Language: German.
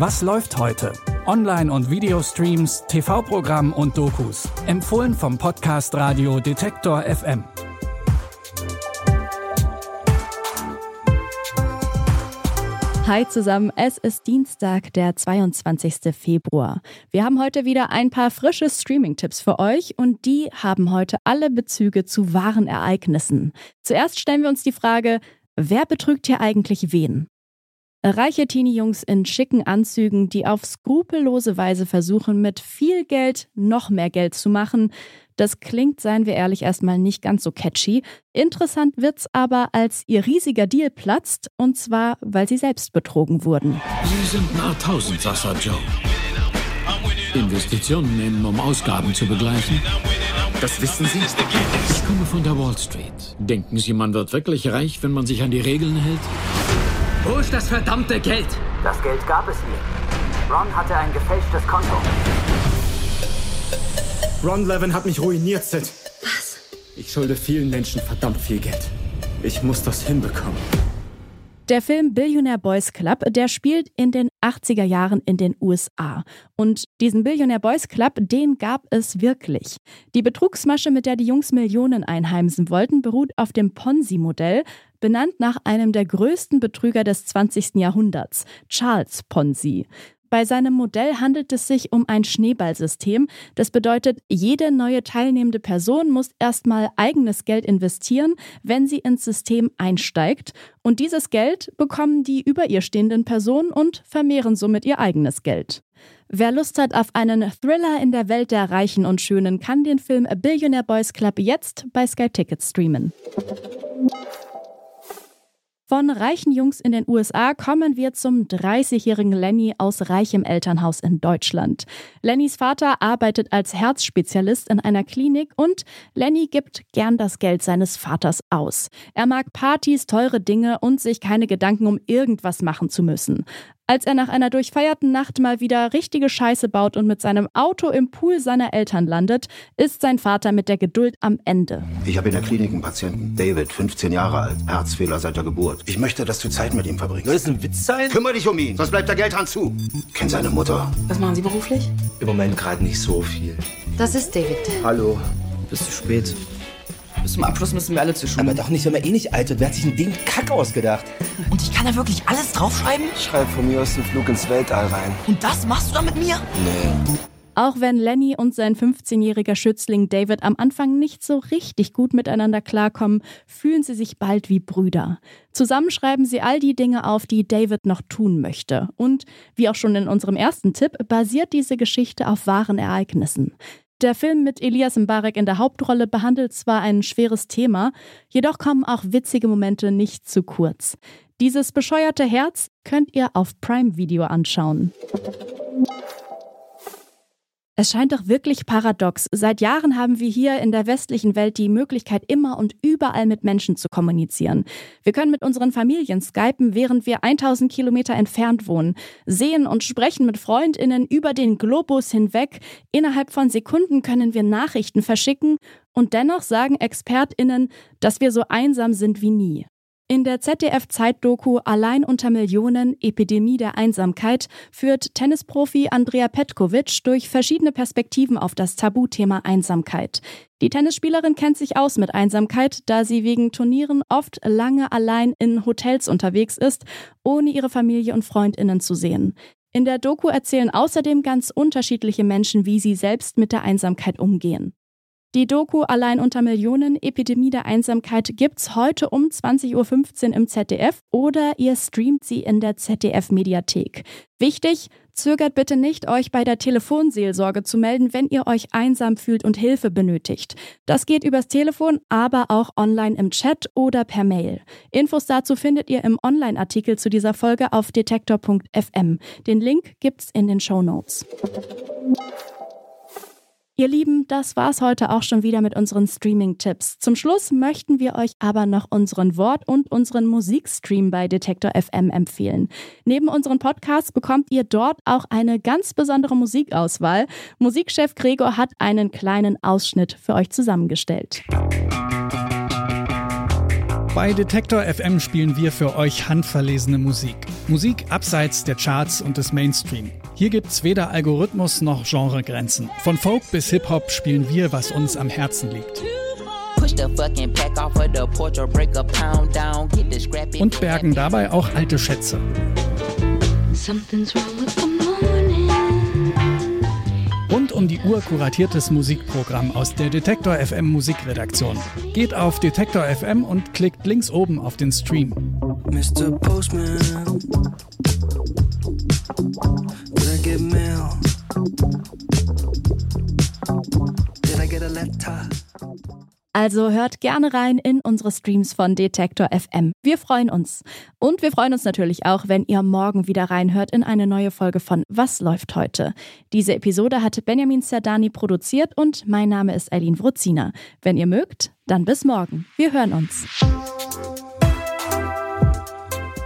Was läuft heute? Online- und Videostreams, TV-Programm und Dokus. Empfohlen vom Podcast Radio Detektor FM. Hi zusammen, es ist Dienstag, der 22. Februar. Wir haben heute wieder ein paar frische Streaming-Tipps für euch und die haben heute alle Bezüge zu wahren Ereignissen. Zuerst stellen wir uns die Frage, wer betrügt hier eigentlich wen? Reiche Teenie-Jungs in schicken Anzügen, die auf skrupellose Weise versuchen, mit viel Geld noch mehr Geld zu machen. Das klingt, seien wir ehrlich, erstmal nicht ganz so catchy. Interessant wird's aber, als ihr riesiger Deal platzt, und zwar, weil sie selbst betrogen wurden. Sie sind nah Tausendsasser, Joe. Investitionen nehmen, um Ausgaben zu begleichen. Das wissen Sie? Ich komme von der Wall Street. Denken Sie, man wird wirklich reich, wenn man sich an die Regeln hält? Wo ist das verdammte Geld? Das Geld gab es mir. Ron hatte ein gefälschtes Konto. Ron Levin hat mich ruiniert, Sid. Was? Ich schulde vielen Menschen verdammt viel Geld. Ich muss das hinbekommen. Der Film Billionaire Boys Club, der spielt in den 80er Jahren in den USA. Und diesen Billionaire Boys Club, den gab es wirklich. Die Betrugsmasche, mit der die Jungs Millionen einheimsen wollten, beruht auf dem Ponzi-Modell, benannt nach einem der größten Betrüger des 20. Jahrhunderts, Charles Ponzi. Bei seinem Modell handelt es sich um ein Schneeballsystem. Das bedeutet, jede neue teilnehmende Person muss erstmal eigenes Geld investieren, wenn sie ins System einsteigt. Und dieses Geld bekommen die über ihr stehenden Personen und vermehren somit ihr eigenes Geld. Wer Lust hat auf einen Thriller in der Welt der Reichen und Schönen, kann den Film A Billionaire Boys Club jetzt bei Sky Tickets streamen. Von reichen Jungs in den USA kommen wir zum 30-jährigen Lenny aus reichem Elternhaus in Deutschland. Lennys Vater arbeitet als Herzspezialist in einer Klinik und Lenny gibt gern das Geld seines Vaters aus. Er mag Partys, teure Dinge und sich keine Gedanken um irgendwas machen zu müssen. Als er nach einer durchfeierten Nacht mal wieder richtige Scheiße baut und mit seinem Auto im Pool seiner Eltern landet, ist sein Vater mit der Geduld am Ende. Ich habe in der Klinik einen Patienten, David, 15 Jahre alt, Herzfehler seit der Geburt. Ich möchte, dass du Zeit mit ihm verbringst. Soll das ein Witz sein? Kümmere dich um ihn, sonst bleibt der Geldhahn zu. Kennt seine Mutter. Was machen Sie beruflich? Im Moment gerade nicht so viel. Das ist David. Hallo. Bist du spät? Bis zum Abschluss müssen wir alle zur Schule. Aber doch nicht, wenn man eh nicht alt wird. Wer hat sich in den Kack ausgedacht? Und ich kann da wirklich alles draufschreiben? Ich schreibe von mir aus den Flug ins Weltall rein. Und das machst du dann mit mir? Nee. Auch wenn Lenny und sein 15-jähriger Schützling David am Anfang nicht so richtig gut miteinander klarkommen, fühlen sie sich bald wie Brüder. Zusammen schreiben sie all die Dinge auf, die David noch tun möchte. Und wie auch schon in unserem ersten Tipp, basiert diese Geschichte auf wahren Ereignissen. Der Film mit Elias Mbarek in der Hauptrolle behandelt zwar ein schweres Thema, jedoch kommen auch witzige Momente nicht zu kurz. Dieses bescheuerte Herz könnt ihr auf Prime Video anschauen. Es scheint doch wirklich paradox. Seit Jahren haben wir hier in der westlichen Welt die Möglichkeit, immer und überall mit Menschen zu kommunizieren. Wir können mit unseren Familien skypen, während wir 1000 Kilometer entfernt wohnen, sehen und sprechen mit Freundinnen über den Globus hinweg. Innerhalb von Sekunden können wir Nachrichten verschicken und dennoch sagen Expertinnen, dass wir so einsam sind wie nie. In der ZDF-Zeitdoku Allein unter Millionen Epidemie der Einsamkeit führt Tennisprofi Andrea Petkovic durch verschiedene Perspektiven auf das Tabuthema Einsamkeit. Die Tennisspielerin kennt sich aus mit Einsamkeit, da sie wegen Turnieren oft lange allein in Hotels unterwegs ist, ohne ihre Familie und Freundinnen zu sehen. In der Doku erzählen außerdem ganz unterschiedliche Menschen, wie sie selbst mit der Einsamkeit umgehen. Die Doku Allein unter Millionen Epidemie der Einsamkeit gibt's heute um 20.15 Uhr im ZDF oder ihr streamt sie in der ZDF Mediathek. Wichtig, zögert bitte nicht, euch bei der Telefonseelsorge zu melden, wenn ihr euch einsam fühlt und Hilfe benötigt. Das geht übers Telefon, aber auch online im Chat oder per Mail. Infos dazu findet ihr im Online-Artikel zu dieser Folge auf detektor.fm. Den Link gibt's in den Show Notes. Ihr Lieben, das war's heute auch schon wieder mit unseren Streaming-Tipps. Zum Schluss möchten wir euch aber noch unseren Wort- und unseren Musikstream bei Detektor FM empfehlen. Neben unseren Podcasts bekommt ihr dort auch eine ganz besondere Musikauswahl. Musikchef Gregor hat einen kleinen Ausschnitt für euch zusammengestellt. Bei Detektor FM spielen wir für euch handverlesene Musik. Musik abseits der Charts und des Mainstream. Hier gibt's weder Algorithmus noch Genregrenzen. Von Folk bis Hip-Hop spielen wir, was uns am Herzen liegt. Und bergen dabei auch alte Schätze. Rund um die Uhr kuratiertes Musikprogramm aus der Detektor FM Musikredaktion. Geht auf Detektor FM und klickt links oben auf den Stream. Mr. Postman, did I get mail? Did I get a letter? Also hört gerne rein in unsere Streams von Detektor FM. Wir freuen uns. Und wir freuen uns natürlich auch, wenn ihr morgen wieder reinhört in eine neue Folge von Was läuft heute? Diese Episode hatte Benjamin Zerdani produziert und mein Name ist Eileen Wruzina. Wenn ihr mögt, dann bis morgen. Wir hören uns.